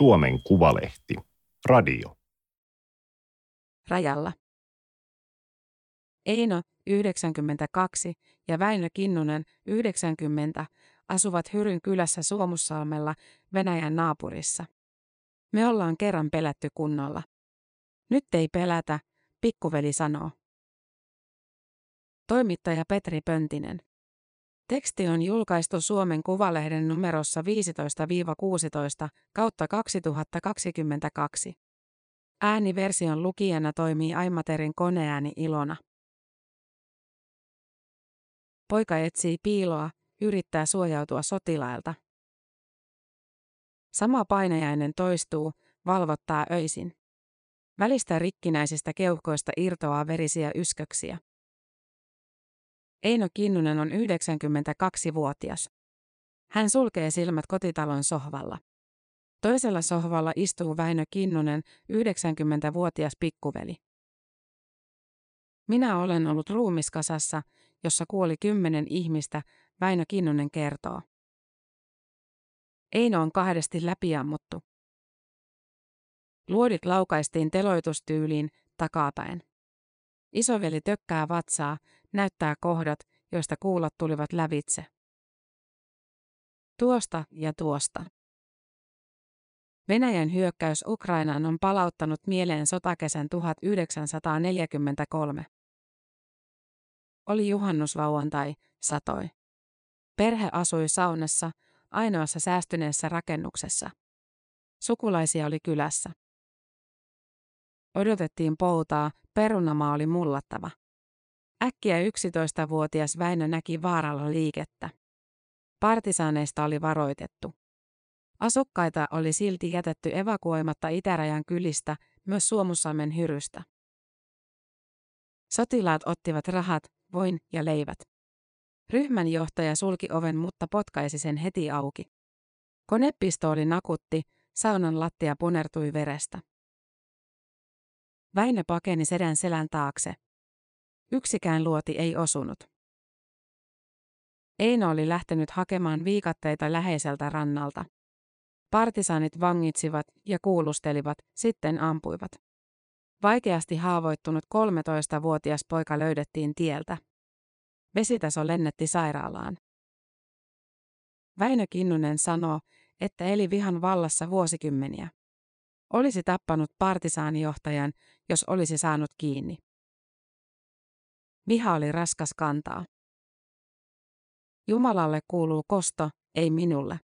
Suomen Kuvalehti. Radio. Rajalla. Eino, 92, ja Väinö Kinnunen, 90, asuvat Hyryn kylässä Suomussalmella, Venäjän naapurissa. Me ollaan kerran pelätty kunnolla. Nyt ei pelätä, pikkuveli sanoo. Toimittaja Petri Pöntinen. Teksti on julkaistu Suomen Kuvalehden numerossa 15-16 kautta 2022. Ääniversion lukijana toimii Aimaterin koneääni Ilona. Poika etsii piiloa, yrittää suojautua sotilailta. Sama painajainen toistuu, valvottaa öisin. Välistä rikkinäisistä keuhkoista irtoaa verisiä ysköksiä. Eino Kinnunen on 92-vuotias. Hän sulkee silmät kotitalon sohvalla. Toisella sohvalla istuu Väinö Kinnunen, 90-vuotias pikkuveli. Minä olen ollut ruumiskasassa, jossa kuoli kymmenen ihmistä, Väinö Kinnunen kertoo. Eino on kahdesti läpiammuttu. Luodit laukaistiin teloitustyyliin takapäin. Isoveli tökkää vatsaa, näyttää kohdat, joista kuulot tulivat lävitse. Tuosta ja tuosta. Venäjän hyökkäys Ukrainaan on palauttanut mieleen sotakesän 1943. Oli juhannuslauantai, satoi. Perhe asui saunassa, ainoassa säästyneessä rakennuksessa. Sukulaisia oli kylässä. Odotettiin poutaa, perunamaa oli mullattava. Äkkiä 11-vuotias Väinö näki vaaralla liikettä. Partisaaneista oli varoitettu. Asukkaita oli silti jätetty evakuoimatta itärajan kylistä, myös Suomussalmen hyrystä. Sotilaat ottivat rahat, voin ja leivät. Ryhmän johtaja sulki oven, mutta potkaisi sen heti auki. Konepistooli nakutti, saunan lattia punertui verestä. Väinö pakeni sedän selän taakse. Yksikään luoti ei osunut. Eino oli lähtenyt hakemaan viikatteita läheiseltä rannalta. Partisanit vangitsivat ja kuulustelivat, sitten ampuivat. Vaikeasti haavoittunut 13-vuotias poika löydettiin tieltä. Vesitaso lennetti sairaalaan. Väinö Kinnunen sanoo, että eli vihan vallassa vuosikymmeniä. Olisi tappanut partisaanijohtajan, jos olisi saanut kiinni. Viha oli raskas kantaa. Jumalalle kuuluu kosto, ei minulle.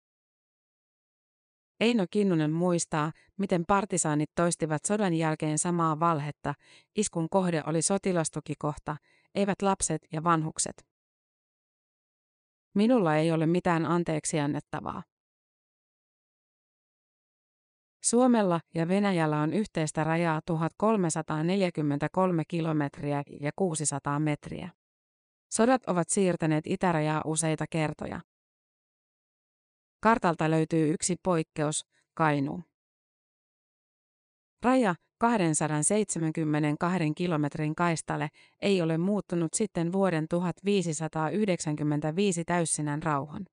Eino Kinnunen muistaa, miten partisaanit toistivat sodan jälkeen samaa valhetta, iskun kohde oli sotilastukikohta, eivät lapset ja vanhukset. Minulla ei ole mitään anteeksi annettavaa. Suomella ja Venäjällä on yhteistä rajaa 1343 kilometriä ja 600 metriä. Sodat ovat siirtäneet itärajaa useita kertoja. Kartalta löytyy yksi poikkeus, Kainuu. Raja 272 kilometrin kaistalle ei ole muuttunut sitten vuoden 1595 täyssinän rauhan.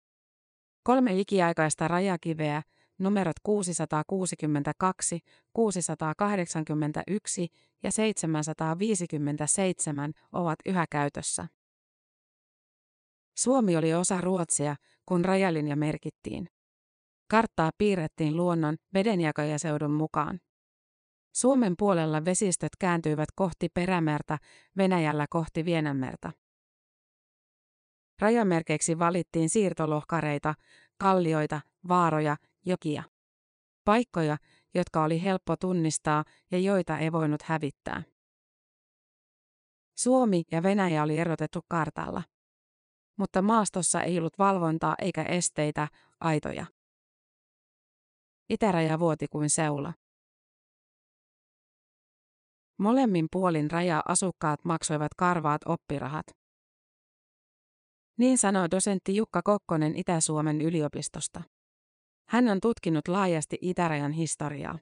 Kolme ikiaikaista rajakiveä, numerot 662, 681 ja 757 ovat yhä käytössä. Suomi oli osa Ruotsia, kun rajalinja merkittiin. Karttaa piirrettiin luonnon vedenjakajaseudun mukaan. Suomen puolella vesistöt kääntyivät kohti Perämerta, Venäjällä kohti Vienanmerta. Rajamerkeiksi valittiin siirtolohkareita, kallioita, vaaroja, jokia. Paikkoja, jotka oli helppo tunnistaa ja joita ei voinut hävittää. Suomi ja Venäjä oli erotettu kartalla. Mutta maastossa ei ollut valvontaa eikä esteitä, aitoja. Itäraja vuoti kuin seula. Molemmin puolin rajaa asukkaat maksoivat karvaat oppirahat. Niin sanoi dosentti Jukka Kokkonen Itä-Suomen yliopistosta. Hän on tutkinut laajasti itärajan historiaa.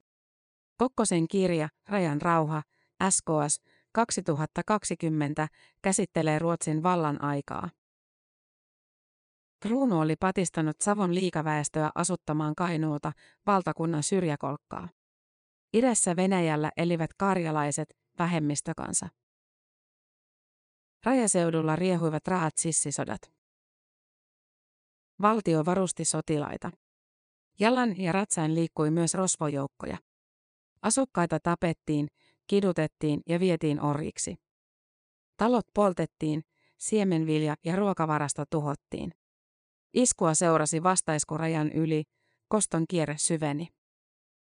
Kokkosen kirja Rajan rauha, SKS 2020, käsittelee Ruotsin vallan aikaa. Kruunu oli patistanut Savon liikaväestöä asuttamaan Kainuuta, valtakunnan syrjäkolkkaa. Idässä Venäjällä elivät karjalaiset, vähemmistökansa. Rajaseudulla riehuivat rahat sissisodat. Valtio varusti sotilaita. Jalan ja ratsain liikkui myös rosvojoukkoja. Asukkaita tapettiin, kidutettiin ja vietiin orjiksi. Talot poltettiin, siemenvilja ja ruokavarasta tuhottiin. Iskua seurasi vastaisku rajan yli, koston kierre syveni.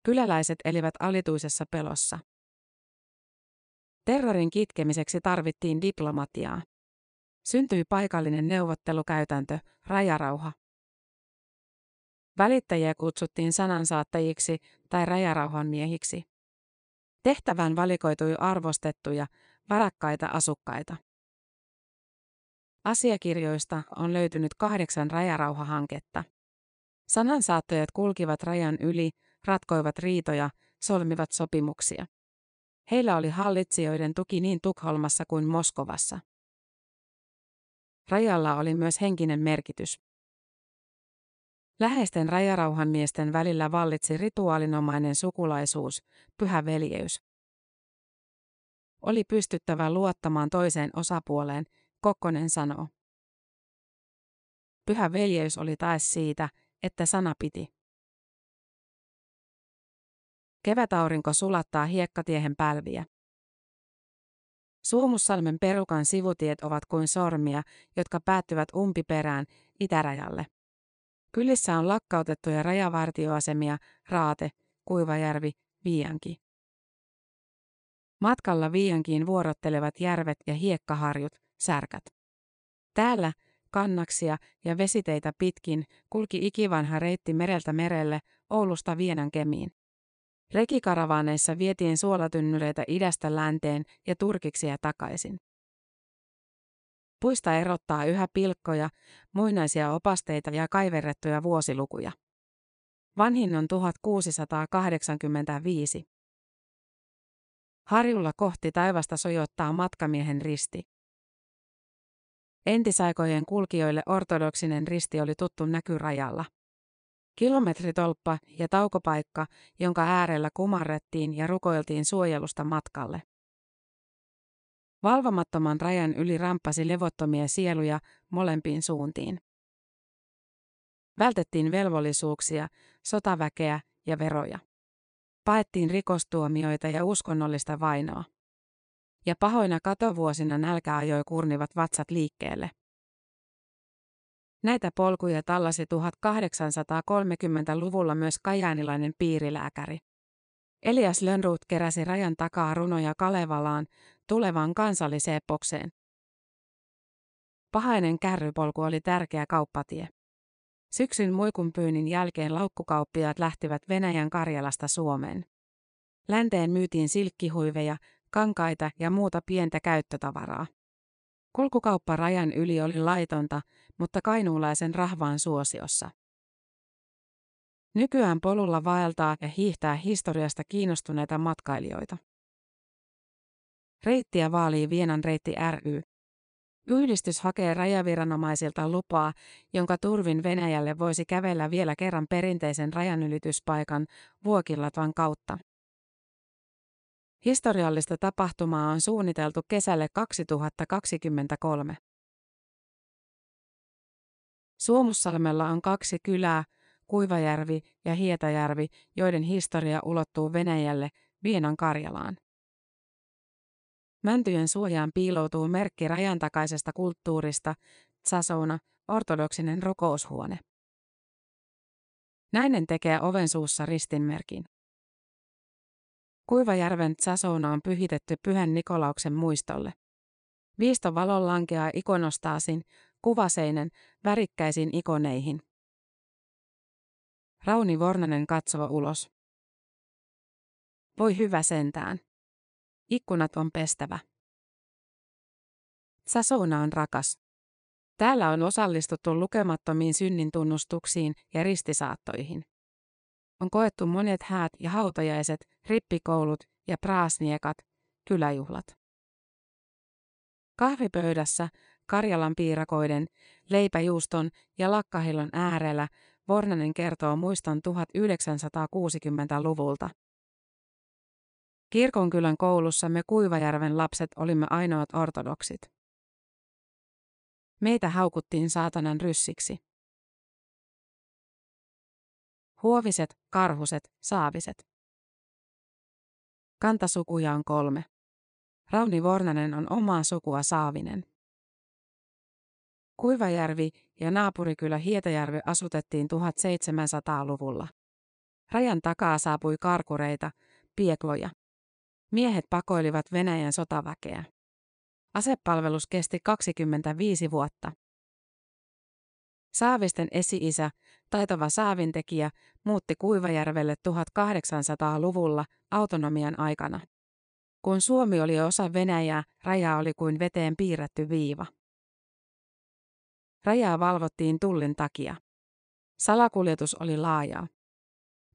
Kyläläiset elivät alituisessa pelossa. Terrorin kitkemiseksi tarvittiin diplomatiaa. Syntyi paikallinen neuvottelukäytäntö, rajarauha. Välittäjiä kutsuttiin sanansaattajiksi tai rajarauhan miehiksi. Tehtävään valikoitui arvostettuja, varakkaita asukkaita. Asiakirjoista on löytynyt kahdeksan rajarauhahanketta. Sanansaattajat kulkivat rajan yli, ratkoivat riitoja, solmivat sopimuksia. Heillä oli hallitsijoiden tuki niin Tukholmassa kuin Moskovassa. Rajalla oli myös henkinen merkitys. Läheisten rajarauhanmiesten välillä vallitsi rituaalinomainen sukulaisuus, pyhä veljeys. Oli pystyttävä luottamaan toiseen osapuoleen, Kokkonen sanoo. Pyhä veljeys oli tae siitä, että sana piti. Kevätaurinko sulattaa hiekkatiehen pälviä. Suomussalmen perukan sivutiet ovat kuin sormia, jotka päättyvät umpiperään itärajalle. Kylissä on lakkautettuja rajavartioasemia Raate, Kuivajärvi, Viianki. Matkalla Viiankiin vuorottelevat järvet ja hiekkaharjut, särkät. Täällä, kannaksia ja vesiteitä pitkin, kulki ikivanha reitti mereltä merelle, Oulusta Vienan kemiin. Rekikaravaneissa vietiin suolatynnyreitä idästä länteen ja turkiksia takaisin. Puista erottaa yhä pilkkoja, muinaisia opasteita ja kaiverrettuja vuosilukuja. Vanhin on 1685. Harjulla kohti taivasta sojottaa matkamiehen risti. Entisaikojen kulkijoille ortodoksinen risti oli tuttu näkyrajalla. Kilometritolppa ja taukopaikka, jonka äärellä kumarrettiin ja rukoiltiin suojelusta matkalle. Valvomattoman rajan yli ramppasi levottomia sieluja molempiin suuntiin. Vältettiin velvollisuuksia, sotaväkeä ja veroja. Paettiin rikostuomioita ja uskonnollista vainoa. Ja pahoina katovuosina nälkä ajoi kurnivat vatsat liikkeelle. Näitä polkuja tallasi 1830-luvulla myös kajaanilainen piirilääkäri. Elias Lönnruut keräsi rajan takaa runoja Kalevalaan, tulevaan kansalliseepokseen. Pahainen kärrypolku oli tärkeä kauppatie. Syksyn muikunpyynnin jälkeen laukkukauppiaat lähtivät Venäjän Karjalasta Suomeen. Länteen myytiin silkkihuiveja, kankaita ja muuta pientä käyttötavaraa. Kulkukauppa rajan yli oli laitonta, mutta kainuulaisen rahvaan suosiossa. Nykyään polulla vaeltaa ja hiihtää historiasta kiinnostuneita matkailijoita. Reittiä vaalii Vienan reitti ry. Yhdistys hakee rajaviranomaisilta lupaa, jonka turvin Venäjälle voisi kävellä vielä kerran perinteisen rajanylityspaikan Vuokilatvan kautta. Historiallista tapahtumaa on suunniteltu kesälle 2023. Suomussalmella on kaksi kylää, Kuivajärvi ja Hietajärvi, joiden historia ulottuu Venäjälle, Vienan Karjalaan. Mäntyjen suojaan piiloutuu merkki rajantakaisesta kulttuurista, tsasona, ortodoksinen rukoushuone. Näinen tekee oven suussa ristinmerkin. Kuivajärven tsasona on pyhitetty Pyhän Nikolauksen muistolle. Viisto valon lankeaa ikonostaasin, kuvaseinen, värikkäisiin ikoneihin. Rauni Vornanen katsoo ulos. Voi hyvä sentään. Ikkunat on pestävä. Sasona on rakas. Täällä on osallistuttu lukemattomiin synnin tunnustuksiin ja ristisaattoihin. On koettu monet häät ja hautajaiset, rippikoulut ja praasniekat, kyläjuhlat. Kahvipöydässä, Karjalan piirakoiden, leipäjuuston ja lakkahillon äärellä Vornanen kertoo muiston 1960-luvulta. Kirkonkylän koulussa me Kuivajärven lapset olimme ainoat ortodoksit. Meitä haukuttiin saatanan ryssiksi. Huoviset, karhuset, saaviset. Kantasukuja on kolme. Rauni Vornanen on omaa sukua Saavinen. Kuivajärvi ja naapurikylä Hietajärvi asutettiin 1700-luvulla. Rajan takaa saapui karkureita, piekloja. Miehet pakoilivat Venäjän sotaväkeä. Asepalvelus kesti 25 vuotta. Saavisten esi-isä, taitava saavintekijä, muutti Kuivajärvelle 1800-luvulla autonomian aikana. Kun Suomi oli osa Venäjää, raja oli kuin veteen piirretty viiva. Rajaa valvottiin tullin takia. Salakuljetus oli laajaa.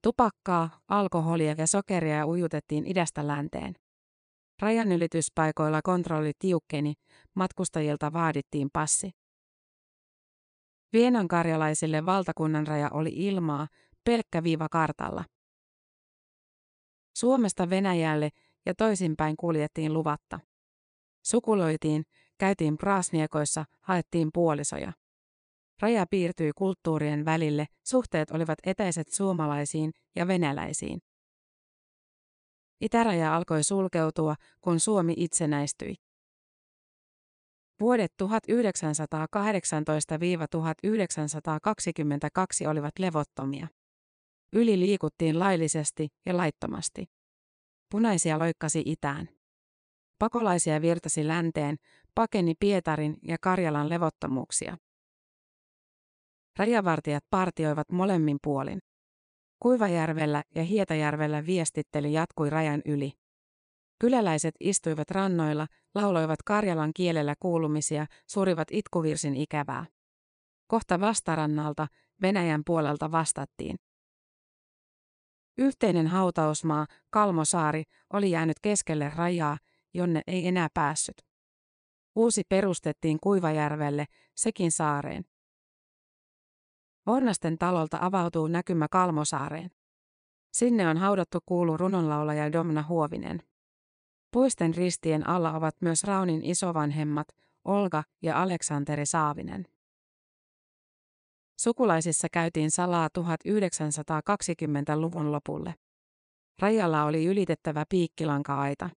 Tupakkaa, alkoholia ja sokeria ujutettiin idästä länteen. Rajanylityspaikoilla kontrolli tiukkeni, matkustajilta vaadittiin passi. Vienan karjalaisille valtakunnan raja oli ilmaa, pelkkä viiva kartalla. Suomesta Venäjälle ja toisinpäin kuljettiin luvatta. Sukuloitiin, käytiin prasniekoissa, haettiin puolisoja. Raja piirtyi kulttuurien välille, suhteet olivat etäiset suomalaisiin ja venäläisiin. Itäraja alkoi sulkeutua, kun Suomi itsenäistyi. Vuodet 1918-1922 olivat levottomia. Yli liikuttiin laillisesti ja laittomasti. Punaisia loikkasi itään. Pakolaisia virtasi länteen, pakeni Pietarin ja Karjalan levottomuuksia. Rajavartijat partioivat molemmin puolin. Kuivajärvellä ja Hietajärvellä viestitteli jatkui rajan yli. Kyläläiset istuivat rannoilla, lauloivat karjalan kielellä kuulumisia, surivat itkuvirsin ikävää. Kohta vastarannalta, Venäjän puolelta vastattiin. Yhteinen hautausmaa, Kalmosaari, oli jäänyt keskelle rajaa, jonne ei enää päässyt. Uusi perustettiin Kuivajärvelle, sekin saareen. Ornasten talolta avautuu näkymä Kalmosaareen. Sinne on haudattu kuulu runonlaulaja Domna Huovinen. Puisten ristien alla ovat myös Raunin isovanhemmat, Olga ja Aleksanteri Saavinen. Sukulaisissa käytiin salaa 1920-luvun lopulle. Rajalla oli ylitettävä piikkilanka-aita.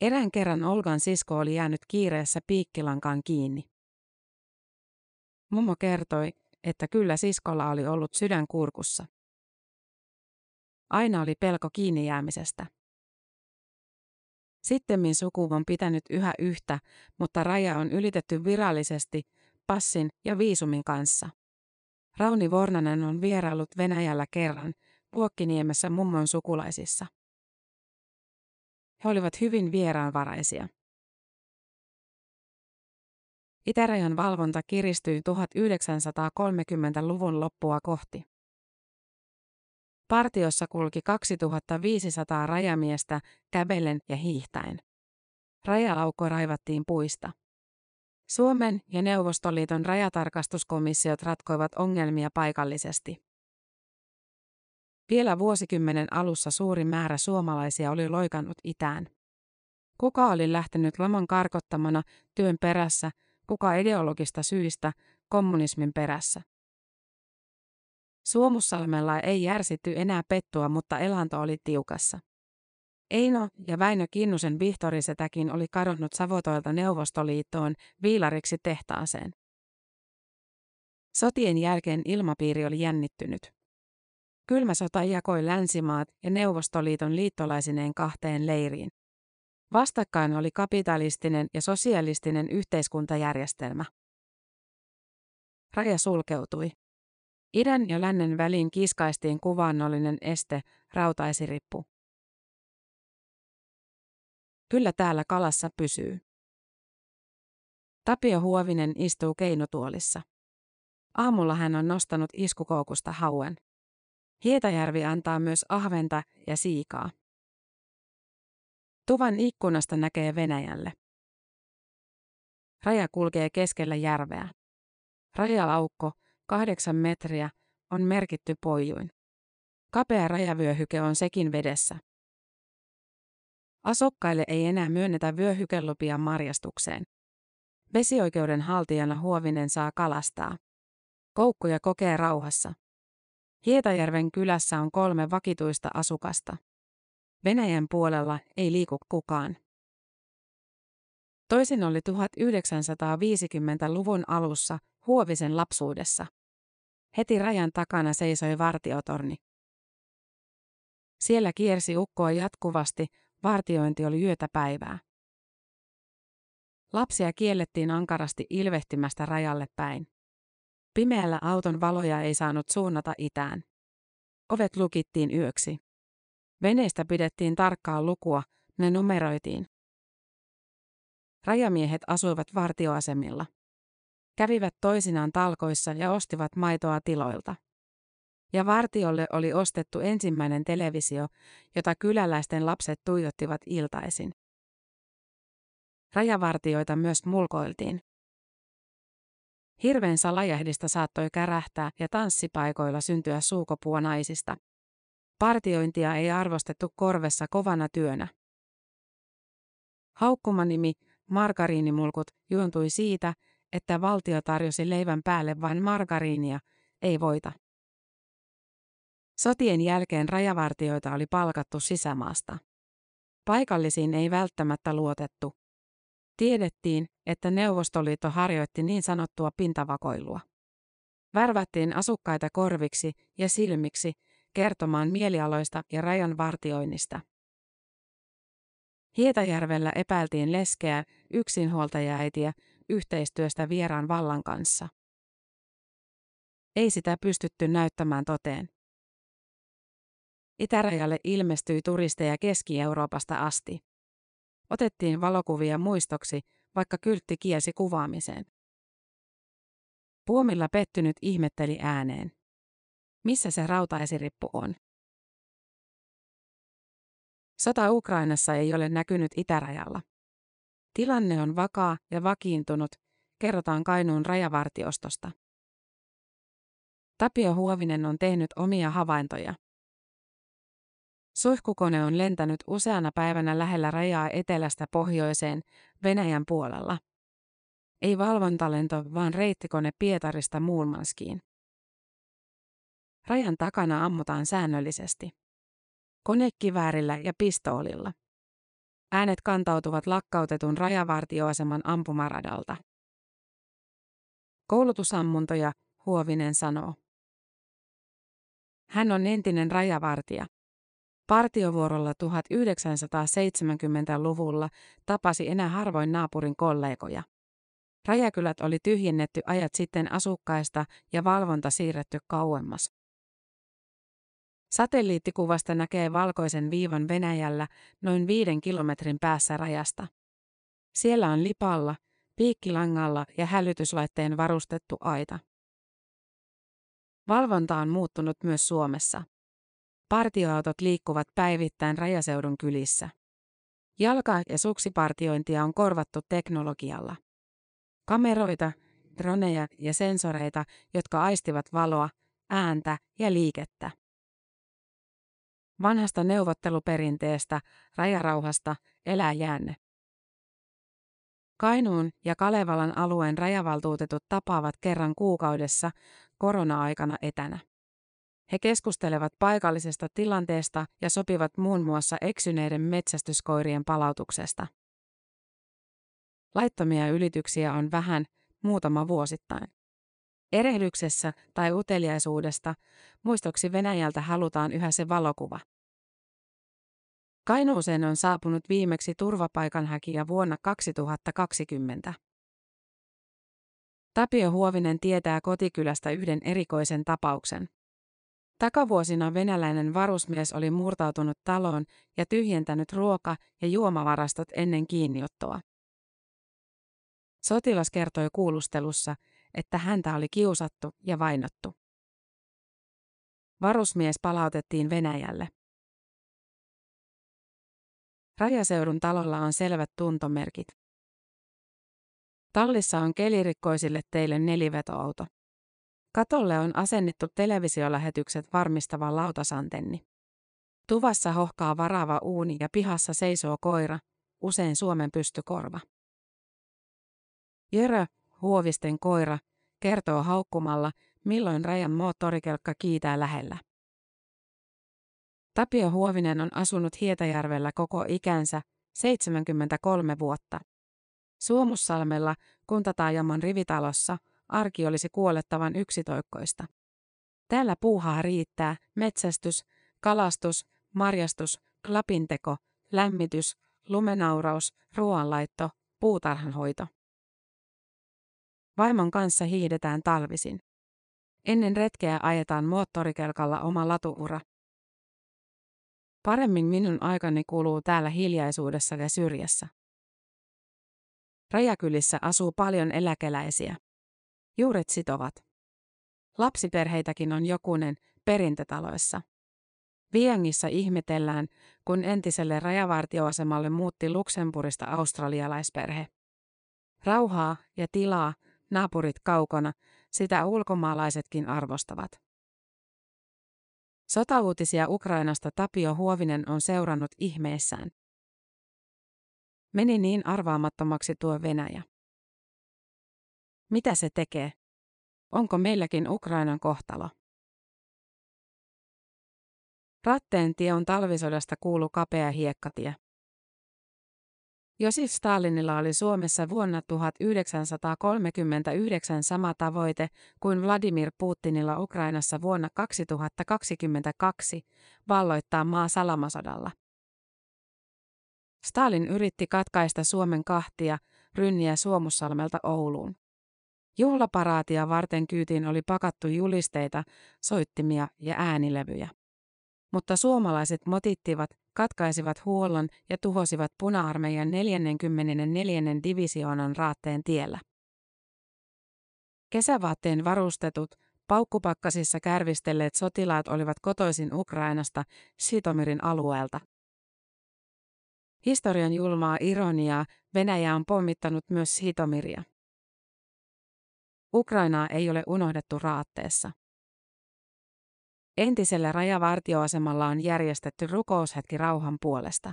Erään kerran Olgan sisko oli jäänyt kiireessä piikkilankaan kiinni. Mummo kertoi, että kyllä siskolla oli ollut sydän kurkussa. Aina oli pelko kiinni jäämisestä. Sittemmin suku on pitänyt yhä yhtä, mutta raja on ylitetty virallisesti, passin ja viisumin kanssa. Rauni Vornanen on vieraillut Venäjällä kerran, Vuokkiniemessä mummon sukulaisissa. He olivat hyvin vieraanvaraisia. Itärajan valvonta kiristyi 1930-luvun loppua kohti. Partiossa kulki 2500 rajamiestä kävellen ja hiihtäen. Rajalaukko raivattiin puista. Suomen ja Neuvostoliiton rajatarkastuskomissiot ratkoivat ongelmia paikallisesti. Vielä vuosikymmenen alussa suuri määrä suomalaisia oli loikannut itään. Kuka oli lähtenyt laman karkottamana työn perässä, kuka ideologista syistä kommunismin perässä. Suomussalmella ei järsitty enää pettua, mutta elanto oli tiukassa. Eino ja Väinö Kinnusen vihtorisetäkin oli kadonnut Savotoilta Neuvostoliittoon viilariksi tehtaaseen. Sotien jälkeen ilmapiiri oli jännittynyt. Kylmä sota jakoi länsimaat ja Neuvostoliiton liittolaisineen kahteen leiriin. Vastakkain oli kapitalistinen ja sosialistinen yhteiskuntajärjestelmä. Raja sulkeutui. Idän ja lännen väliin kiskaistiin kuvaannollinen este, rautaisirippu. Kyllä täällä kalassa pysyy. Tapio Huovinen istuu keinotuolissa. Aamulla hän on nostanut iskukoukusta hauen. Hietajärvi antaa myös ahventa ja siikaa. Tuvan ikkunasta näkee Venäjälle. Raja kulkee keskellä järveä. Rajalaukko, kahdeksan metriä, on merkitty poijuin. Kapea rajavyöhyke on sekin vedessä. Asukkaille ei enää myönnetä vyöhykelupia marjastukseen. Vesioikeuden haltijana Huovinen saa kalastaa. Koukkuja kokee rauhassa. Hietajärven kylässä on kolme vakituista asukasta. Venäjän puolella ei liiku kukaan. Toisin oli 1950-luvun alussa Huovisen lapsuudessa. Heti rajan takana seisoi vartiotorni. Siellä kiersi ukkoa jatkuvasti, vartiointi oli yötä päivää. Lapsia kiellettiin ankarasti ilvehtimästä rajalle päin. Pimeällä auton valoja ei saanut suunnata itään. Ovet lukittiin yöksi. Veneistä pidettiin tarkkaa lukua, ne numeroitiin. Rajamiehet asuivat vartioasemilla. Kävivät toisinaan talkoissa ja ostivat maitoa tiloilta. Ja vartiolle oli ostettu ensimmäinen televisio, jota kyläläisten lapset tuijottivat iltaisin. Rajavartioita myös mulkoiltiin. Hirven salajahdista saattoi kärähtää ja tanssipaikoilla syntyä suukopua naisista. Partiointia ei arvostettu korvessa kovana työnä. Haukkumanimi, margariinimulkut, juontui siitä, että valtio tarjosi leivän päälle vain margariinia, ei voita. Sotien jälkeen rajavartioita oli palkattu sisämaasta. Paikallisiin ei välttämättä luotettu. Tiedettiin, että Neuvostoliitto harjoitti niin sanottua pintavakoilua. Värvättiin asukkaita korviksi ja silmiksi kertomaan mielialoista ja rajan vartioinnista. Hietajärvellä epäiltiin leskeä, yksinhuoltajaäitiä, yhteistyöstä vieraan vallan kanssa. Ei sitä pystytty näyttämään toteen. Itärajalle ilmestyi turisteja Keski-Euroopasta asti. Otettiin valokuvia muistoksi, vaikka kyltti kiesi kuvaamiseen. Puomilla pettynyt ihmetteli ääneen. Missä se rautaesirippu on? Sota Ukrainassa ei ole näkynyt itärajalla. Tilanne on vakaa ja vakiintunut, kerrotaan Kainuun rajavartiostosta. Tapio Huovinen on tehnyt omia havaintoja. Suihkukone on lentänyt useana päivänä lähellä rajaa etelästä pohjoiseen Venäjän puolella. Ei valvontalento, vaan reittikone Pietarista Muurmanskiin. Rajan takana ammutaan säännöllisesti. Konekiväärillä ja pistoolilla. Äänet kantautuvat lakkautetun rajavartioaseman ampumaradalta. Koulutusammuntoja, Huovinen sanoo. Hän on entinen rajavartija. Partiovuorolla 1970-luvulla tapasi enää harvoin naapurin kollegoja. Rajakylät oli tyhjennetty ajat sitten asukkaista ja valvonta siirretty kauemmas. Satelliittikuvasta näkee valkoisen viivan Venäjällä noin viiden kilometrin päässä rajasta. Siellä on lipalla, piikkilangalla ja hälytyslaitteen varustettu aita. Valvonta on muuttunut myös Suomessa. Partioautot liikkuvat päivittäin rajaseudun kylissä. Jalka- ja suksipartiointia on korvattu teknologialla. Kameroita, droneja ja sensoreita, jotka aistivat valoa, ääntä ja liikettä. Vanhasta neuvotteluperinteestä, rajarauhasta, elää jäänne. Kainuun ja Kalevalan alueen rajavaltuutetut tapaavat kerran kuukaudessa korona-aikana etänä. He keskustelevat paikallisesta tilanteesta ja sopivat muun muassa eksyneiden metsästyskoirien palautuksesta. Laittomia ylityksiä on vähän, muutama vuosittain. Erehdyksessä tai uteliaisuudesta muistoksi Venäjältä halutaan yhä se valokuva. Kainuuseen on saapunut viimeksi turvapaikanhakija vuonna 2020. Tapio Huovinen tietää kotikylästä yhden erikoisen tapauksen. Takavuosina venäläinen varusmies oli murtautunut taloon ja tyhjentänyt ruoka- ja juomavarastot ennen kiinniottoa. Sotilas kertoi kuulustelussa, että häntä oli kiusattu ja vainottu. Varusmies palautettiin Venäjälle. Rajaseudun talolla on selvät tuntomerkit. Tallissa on kelirikkoisille teille nelivetoauto. Katolle on asennettu televisiolähetykset varmistava lautasantenni. Tuvassa hohkaa varava uuni ja pihassa seisoo koira, usein Suomen pystykorva. Jörö, huovisten koira, kertoo haukkumalla, milloin rajan moottorikelkka kiitää lähellä. Tapio Huovinen on asunut Hietajärvellä koko ikänsä, 73 vuotta. Suomussalmella, kuntataajaman rivitalossa, arki olisi kuolettavan yksitoikkoista. Täällä puuhaa riittää metsästys, kalastus, marjastus, klapinteko, lämmitys, lumenauraus, ruoanlaitto, puutarhanhoito. Vaimon kanssa hiidetään talvisin. Ennen retkeä ajetaan moottorikelkalla oma latuura. Paremmin minun aikani kuluu täällä hiljaisuudessa ja syrjässä. Rajakylissä asuu paljon eläkeläisiä. Juuret sitovat. Lapsiperheitäkin on jokunen perintötaloissa. Viangissa ihmetellään, kun entiselle rajavartioasemalle muutti Luxemburgista australialaisperhe. Rauhaa ja tilaa, naapurit kaukana, sitä ulkomaalaisetkin arvostavat. Sotauutisia Ukrainasta Tapio Huovinen on seurannut ihmeessään. Meni niin arvaamattomaksi tuo Venäjä. Mitä se tekee? Onko meilläkin Ukrainan kohtalo? Ratteen tie on talvisodasta kuulu kapea hiekkatie. Josif Stalinilla oli Suomessa vuonna 1939 sama tavoite kuin Vladimir Putinilla Ukrainassa vuonna 2022 valloittaa maa salamasodalla. Stalin yritti katkaista Suomen kahtia, rynniä Suomussalmelta Ouluun. Juhlaparaatia varten kyytiin oli pakattu julisteita, soittimia ja äänilevyjä. Mutta suomalaiset motittivat, katkaisivat huollon ja tuhosivat puna-armeijan 44. divisioonan raatteen tiellä. Kesävaatteen varustetut, paukkupakkasissa kärvistelleet sotilaat olivat kotoisin Ukrainasta, Sitomirin alueelta. Historian julmaa ironiaa, Venäjä on pommittanut myös Sitomiria. Ukrainaa ei ole unohdettu raatteessa. Entisellä rajavartioasemalla on järjestetty rukoushetki rauhan puolesta.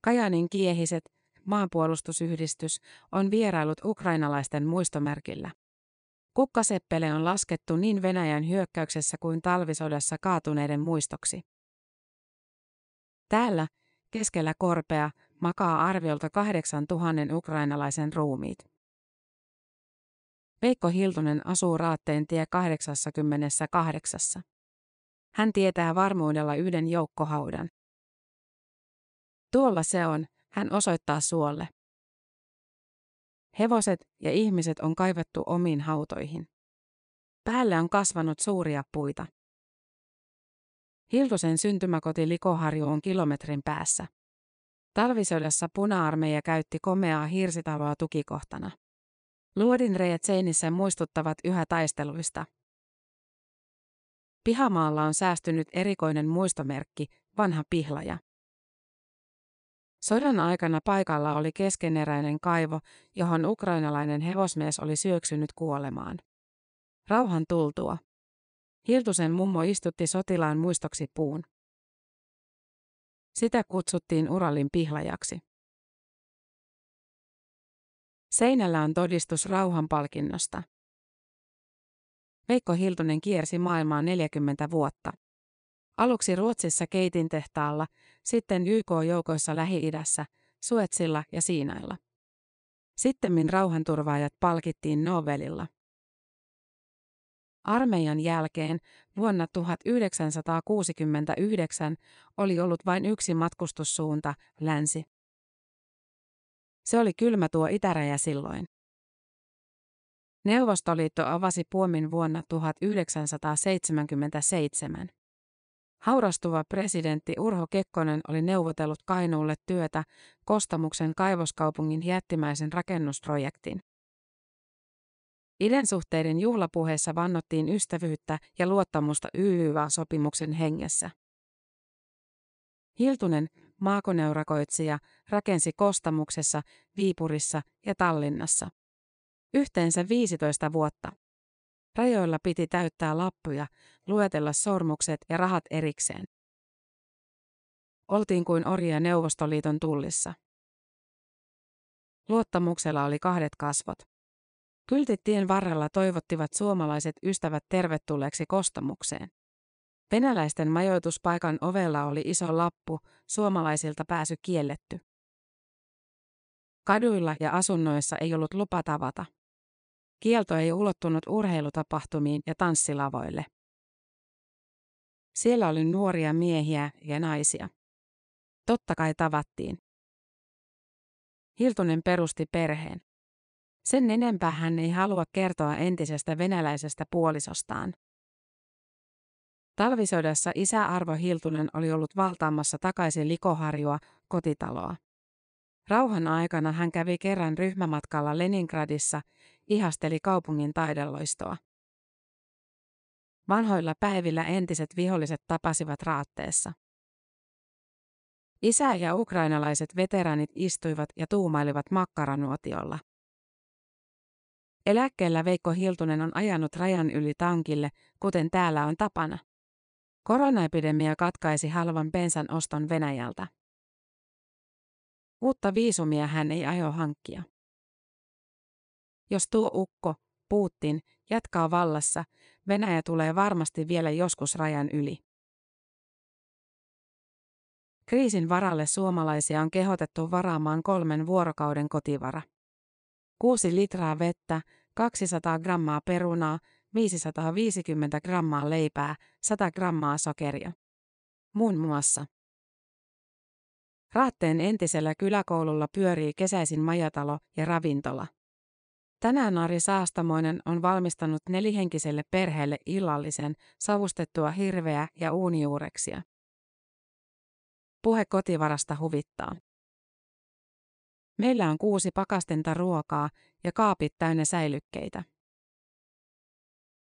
Kajanin kiehiset, maanpuolustusyhdistys, on vierailut ukrainalaisten muistomerkillä. Kukkaseppele on laskettu niin Venäjän hyökkäyksessä kuin talvisodassa kaatuneiden muistoksi. Täällä, keskellä korpea, makaa arviolta 8000 ukrainalaisen ruumiit. Veikko Hiltunen asuu Raatteen tie 88. Hän tietää varmuudella yhden joukkohaudan. Tuolla se on, hän osoittaa suolle. Hevoset ja ihmiset on kaivettu omiin hautoihin. Päälle on kasvanut suuria puita. Hiltusen syntymäkoti Likoharju on kilometrin päässä. Talvisodassa puna-armeija käytti komeaa hirsitaloa tukikohtana. Luodinreijät seinissä muistuttavat yhä taisteluista. Pihamaalla on säästynyt erikoinen muistomerkki, vanha pihlaja. Sodan aikana paikalla oli keskeneräinen kaivo, johon ukrainalainen hevosmies oli syöksynyt kuolemaan. Rauhan tultua. Hiltusen mummo istutti sotilaan muistoksi puun. Sitä kutsuttiin Uralin pihlajaksi. Seinällä on todistus rauhanpalkinnosta. Veikko Hiltunen kiersi maailmaa 40 vuotta. Aluksi Ruotsissa Keitin tehtaalla, sitten YK-joukoissa Lähi-idässä, Suetsilla ja Siinailla. Sittemmin rauhanturvaajat palkittiin Nobelilla. Armeijan jälkeen vuonna 1969 oli ollut vain yksi matkustussuunta, länsi. Se oli kylmä tuo itäräjä silloin. Neuvostoliitto avasi puomin vuonna 1977. Haurastuva presidentti Urho Kekkonen oli neuvotellut Kainuulle työtä Kostamuksen kaivoskaupungin jättimäisen rakennusprojektin. Idensuhteiden juhlapuheessa vannottiin ystävyyttä ja luottamusta YYA-sopimuksen hengessä. Hiltunen, maakoneurakoitsija, rakensi Kostamuksessa, Viipurissa ja Tallinnassa. Yhteensä 15 vuotta. Rajoilla piti täyttää lappuja, luetella sormukset ja rahat erikseen. Oltiin kuin orjia Neuvostoliiton tullissa. Luottamuksella oli kahdet kasvot. Kyltit tien varrella toivottivat suomalaiset ystävät tervetulleeksi kostamukseen. Venäläisten majoituspaikan ovella oli iso lappu, suomalaisilta pääsy kielletty. Kaduilla ja asunnoissa ei ollut lupa tavata. Kielto ei ulottunut urheilutapahtumiin ja tanssilavoille. Siellä oli nuoria miehiä ja naisia. Totta kai tavattiin. Hiltunen perusti perheen. Sen enempää hän ei halua kertoa entisestä venäläisestä puolisostaan. Talvisodassa isä Arvo Hiltunen oli ollut valtaamassa takaisin Likoharjua, kotitaloa. Rauhan aikana hän kävi kerran ryhmämatkalla Leningradissa, ihasteli kaupungin taideloistoa. Vanhoilla päivillä entiset viholliset tapasivat raatteessa. Isä ja ukrainalaiset veteranit istuivat ja tuumailivat makkaranuotiolla. Eläkkeellä Veikko Hiltunen on ajanut rajan yli tankille, kuten täällä on tapana. Koronaepidemia katkaisi halvan bensan oston Venäjältä. Uutta viisumia hän ei aio hankkia. Jos tuo ukko, Putin, jatkaa vallassa, Venäjä tulee varmasti vielä joskus rajan yli. Kriisin varalle suomalaisia on kehotettu varaamaan kolmen vuorokauden kotivara. 6 litraa vettä, 200 grammaa perunaa, 550 grammaa leipää, 100 grammaa sokeria. Muun muassa. Raatteen entisellä kyläkoululla pyörii kesäisin majatalo ja ravintola. Tänään Ari Saastamoinen on valmistanut nelihenkiselle perheelle illallisen, savustettua hirveä ja uunijuureksia. Puhe kotivarasta huvittaa. Meillä on kuusi pakastenta ruokaa ja kaapit täynnä säilykkeitä.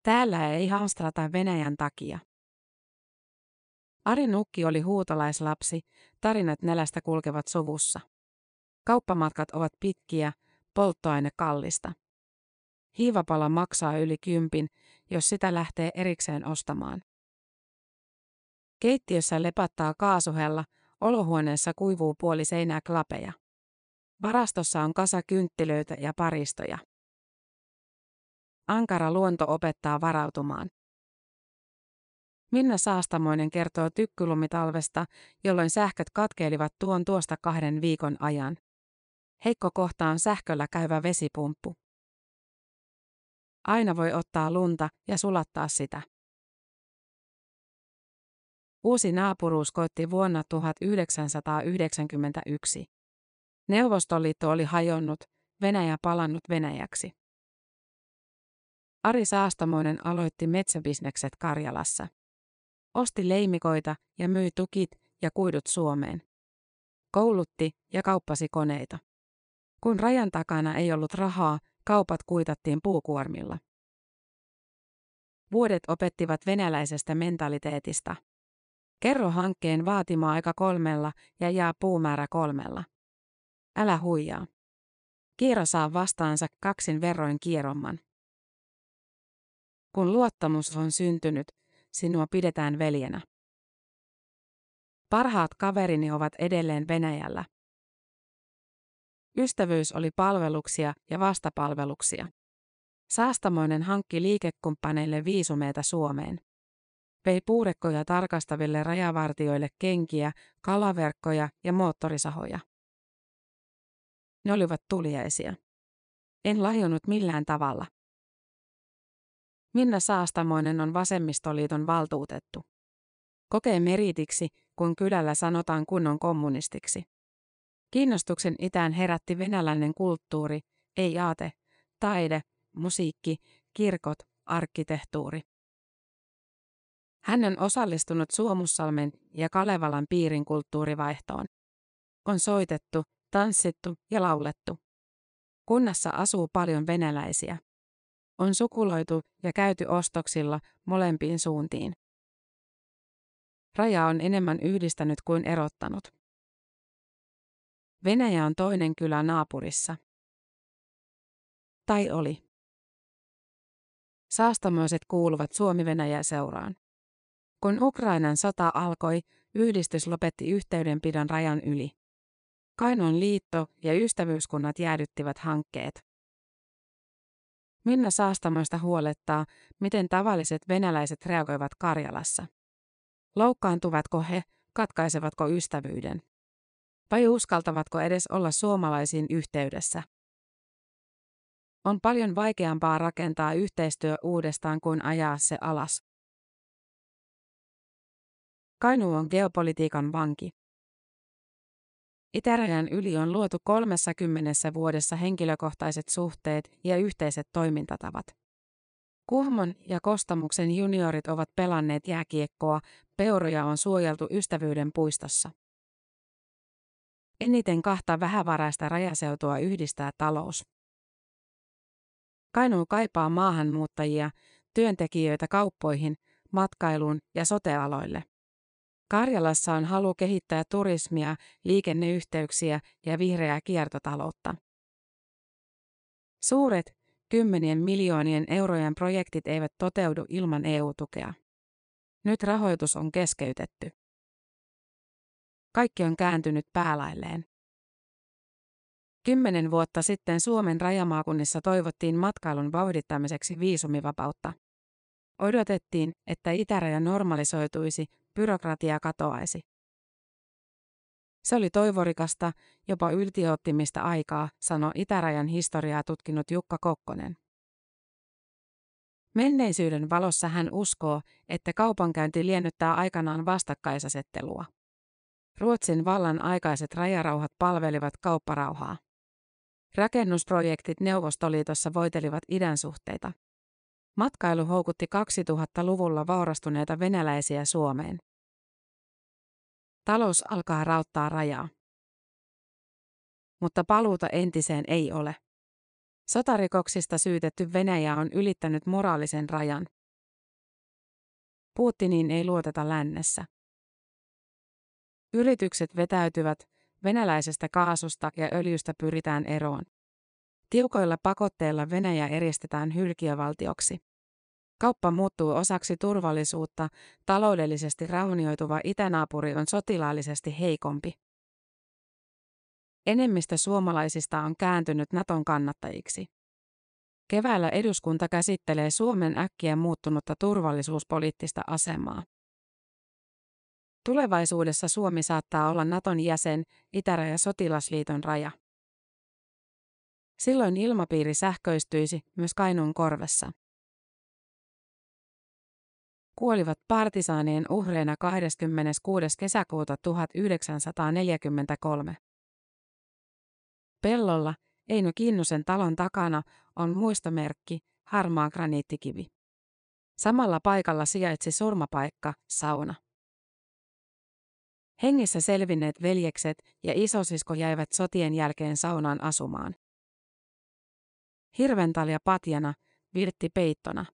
Täällä ei hamstrata Venäjän takia. Ari Nukki oli huutolaislapsi, tarinat nälästä kulkevat sovussa. Kauppamatkat ovat pitkiä, polttoaine kallista. Hiivapala maksaa yli kympin, jos sitä lähtee erikseen ostamaan. Keittiössä lepattaa kaasuhella, olohuoneessa kuivuu puoli seinää klapeja. Varastossa on kasa kynttilöitä ja paristoja. Ankara luonto opettaa varautumaan. Minna Saastamoinen kertoo tykkylumitalvesta, jolloin sähköt katkeilivat tuon tuosta kahden viikon ajan. Heikko kohta on sähköllä käyvä vesipumppu. Aina voi ottaa lunta ja sulattaa sitä. Uusi naapuruus koitti vuonna 1991. Neuvostoliitto oli hajonnut, Venäjä palannut Venäjäksi. Ari Saastamoinen aloitti metsäbisnekset Karjalassa. Osti leimikoita ja myi tukit ja kuidut Suomeen. Koulutti ja kauppasi koneita. Kun rajan takana ei ollut rahaa, kaupat kuitattiin puukuormilla. Vuodet opettivat venäläisestä mentaliteetista. Kerro hankkeen vaatima aika kolmella ja jää puumäärä kolmella. Älä huijaa. Kiiro saa vastaansa kaksin verroin kieromman. Kun luottamus on syntynyt, sinua pidetään veljenä. Parhaat kaverini ovat edelleen Venäjällä. Ystävyys oli palveluksia ja vastapalveluksia. Saastamoinen hankki liikekumppaneille viisumeita Suomeen. Vei puurekkoja tarkastaville rajavartioille kenkiä, kalaverkkoja ja moottorisahoja. Ne olivat tuliaisia. En lahjonnut millään tavalla. Minna Saastamoinen on vasemmistoliiton valtuutettu. Kokee meritiksi, kun kylällä sanotaan kunnon kommunistiksi. Kiinnostuksen itään herätti venäläinen kulttuuri, ei aate, taide, musiikki, kirkot, arkkitehtuuri. Hän on osallistunut Suomussalmen ja Kalevalan piirin kulttuurivaihtoon. On soitettu, tanssittu ja laulettu. Kunnassa asuu paljon venäläisiä. On sukuloitu ja käyty ostoksilla molempiin suuntiin. Raja on enemmän yhdistänyt kuin erottanut. Venäjä on toinen kylä naapurissa. Tai oli. Saastamoiset kuuluvat Suomi-Venäjä-seuraan. Kun Ukrainan sota alkoi, yhdistys lopetti yhteydenpidon rajan yli. Kainon liitto ja ystävyyskunnat jäädyttivät hankkeet. Minna Saastamoista huolettaa, miten tavalliset venäläiset reagoivat Karjalassa. Loukkaantuvatko he, katkaisevatko ystävyyden? Vai uskaltavatko edes olla suomalaisiin yhteydessä? On paljon vaikeampaa rakentaa yhteistyö uudestaan kuin ajaa se alas. Kainu on geopolitiikan vanki. Itärajan yli on luotu 30 vuodessa henkilökohtaiset suhteet ja yhteiset toimintatavat. Kuhmon ja Kostamuksen juniorit ovat pelanneet jääkiekkoa, peuroja on suojeltu ystävyyden puistossa. Eniten kahta vähävaraista rajaseutua yhdistää talous. Kainuu kaipaa maahanmuuttajia, työntekijöitä kauppoihin, matkailuun ja sotealoille. Karjalassa on halu kehittää turismia, liikenneyhteyksiä ja vihreää kiertotaloutta. Suuret, kymmenien miljoonien eurojen projektit eivät toteudu ilman EU-tukea. Nyt rahoitus on keskeytetty. Kaikki on kääntynyt päälailleen. Kymmenen vuotta sitten Suomen rajamaakunnissa toivottiin matkailun vauhdittamiseksi viisumivapautta. Odotettiin, että itäraja normalisoituisi, byrokratia katoaisi. Se oli toivorikasta, jopa yltiöoptimista aikaa, sanoi itärajan historiaa tutkinut Jukka Kokkonen. Menneisyyden valossa hän uskoo, että kaupankäynti liennyttää aikanaan vastakkaisasettelua. Ruotsin vallan aikaiset rajarauhat palvelivat kaupparauhaa. Rakennusprojektit Neuvostoliitossa voitelivat idän suhteita. Matkailu houkutti 2000-luvulla vaurastuneita venäläisiä Suomeen. Talous alkaa rauttaa rajaa. Mutta paluuta entiseen ei ole. Sotarikoksista syytetty Venäjä on ylittänyt moraalisen rajan. Putiniin ei luoteta lännessä. Yritykset vetäytyvät, venäläisestä kaasusta ja öljystä pyritään eroon. Tiukoilla pakotteilla Venäjä eristetään hylkiövaltioksi. Kauppa muuttuu osaksi turvallisuutta, taloudellisesti raunioituva itänaapuri on sotilaallisesti heikompi. Enemmistö suomalaisista on kääntynyt Naton kannattajiksi. Keväällä eduskunta käsittelee Suomen äkkiä muuttunutta turvallisuuspoliittista asemaa. Tulevaisuudessa Suomi saattaa olla Naton jäsen, Itäraja sotilasliiton raja. Silloin ilmapiiri sähköistyisi myös Kainuun korvessa. Kuolivat partisaanien uhreina 26. kesäkuuta 1943. Pellolla, Eino Kinnusen talon takana, on muistomerkki, harmaa graniittikivi. Samalla paikalla sijaitsi surmapaikka, sauna. Hengissä selvinneet veljekset ja isosisko jäivät sotien jälkeen saunaan asumaan. Hirventalja patjana, virtti peittona.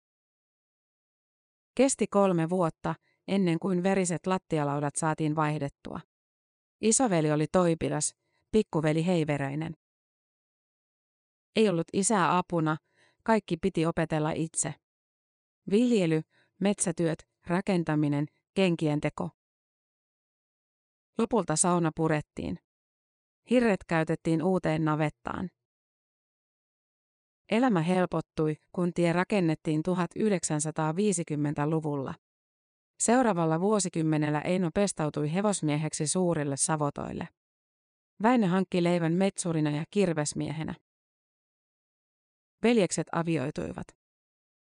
Kesti kolme vuotta, ennen kuin veriset lattialaudat saatiin vaihdettua. Isoveli oli toipilas, pikkuveli heiveröinen. Ei ollut isää apuna, kaikki piti opetella itse. Viljely, metsätyöt, rakentaminen, kenkien teko. Lopulta sauna purettiin. Hirret käytettiin uuteen navettaan. Elämä helpottui, kun tie rakennettiin 1950-luvulla. Seuraavalla vuosikymmenellä Eino pestautui hevosmieheksi suurille savotoille. Väinö hankki leivän metsurina ja kirvesmiehenä. Veljekset avioituivat.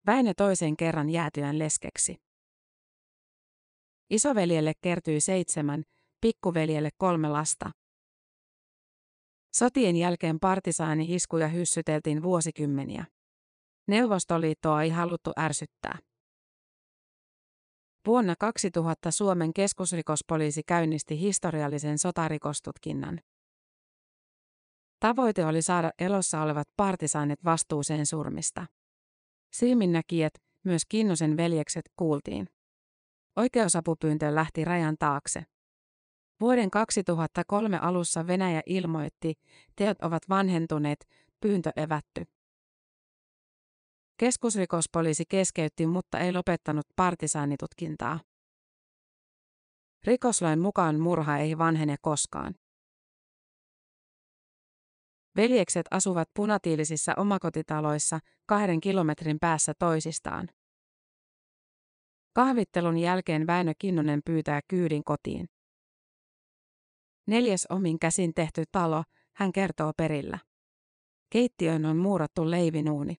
Väinö toisen kerran jäätyään leskeksi. Isoveljelle kertyi seitsemän, pikkuveljelle kolme lasta. Sotien jälkeen partisaani-iskuja hyssyteltiin vuosikymmeniä. Neuvostoliittoa ei haluttu ärsyttää. Vuonna 2000 Suomen keskusrikospoliisi käynnisti historiallisen sotarikostutkinnan. Tavoite oli saada elossa olevat partisaanit vastuuseen surmista. Silminnäkijät, myös Kinnusen veljekset, kuultiin. Oikeusapupyyntö lähti rajan taakse. Vuoden 2003 alussa Venäjä ilmoitti, teot ovat vanhentuneet, pyyntö evätty. Keskusrikospoliisi keskeytti, mutta ei lopettanut partisaanitutkintaa. Rikoslain mukaan murha ei vanhene koskaan. Veljekset asuvat punatiilisissa omakotitaloissa kahden kilometrin päässä toisistaan. Kahvittelun jälkeen Väinö Kinnunen pyytää kyydin kotiin. Neljäs omin käsin tehty talo, hän kertoo perillä. Keittiöön on muurattu leivinuuni.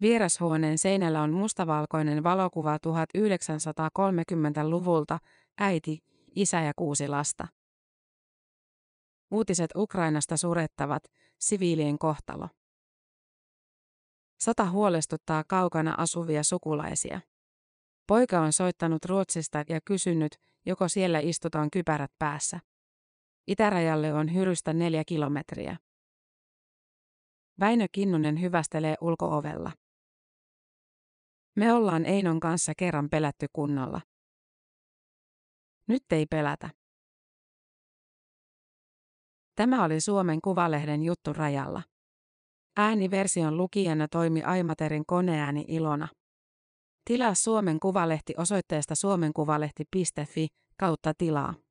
Vierashuoneen seinällä on mustavalkoinen valokuva 1930-luvulta, äiti, isä ja kuusi lasta. Uutiset Ukrainasta surettavat, siviilien kohtalo. Sota huolestuttaa kaukana asuvia sukulaisia. Poika on soittanut Ruotsista ja kysynyt, joko siellä istutaan kypärät päässä. Itärajalle on hyrystä neljä kilometriä. Väinö Kinnunen hyvästelee ulkoovella. Me ollaan Einon kanssa kerran pelätty kunnolla. Nyt ei pelätä. Tämä oli Suomen Kuvalehden juttu rajalla. Ääniversion lukijana toimi Aimaterin koneääni Ilona. Tilaa Suomen Kuvalehti osoitteesta suomenkuvalehti.fi kautta tilaa.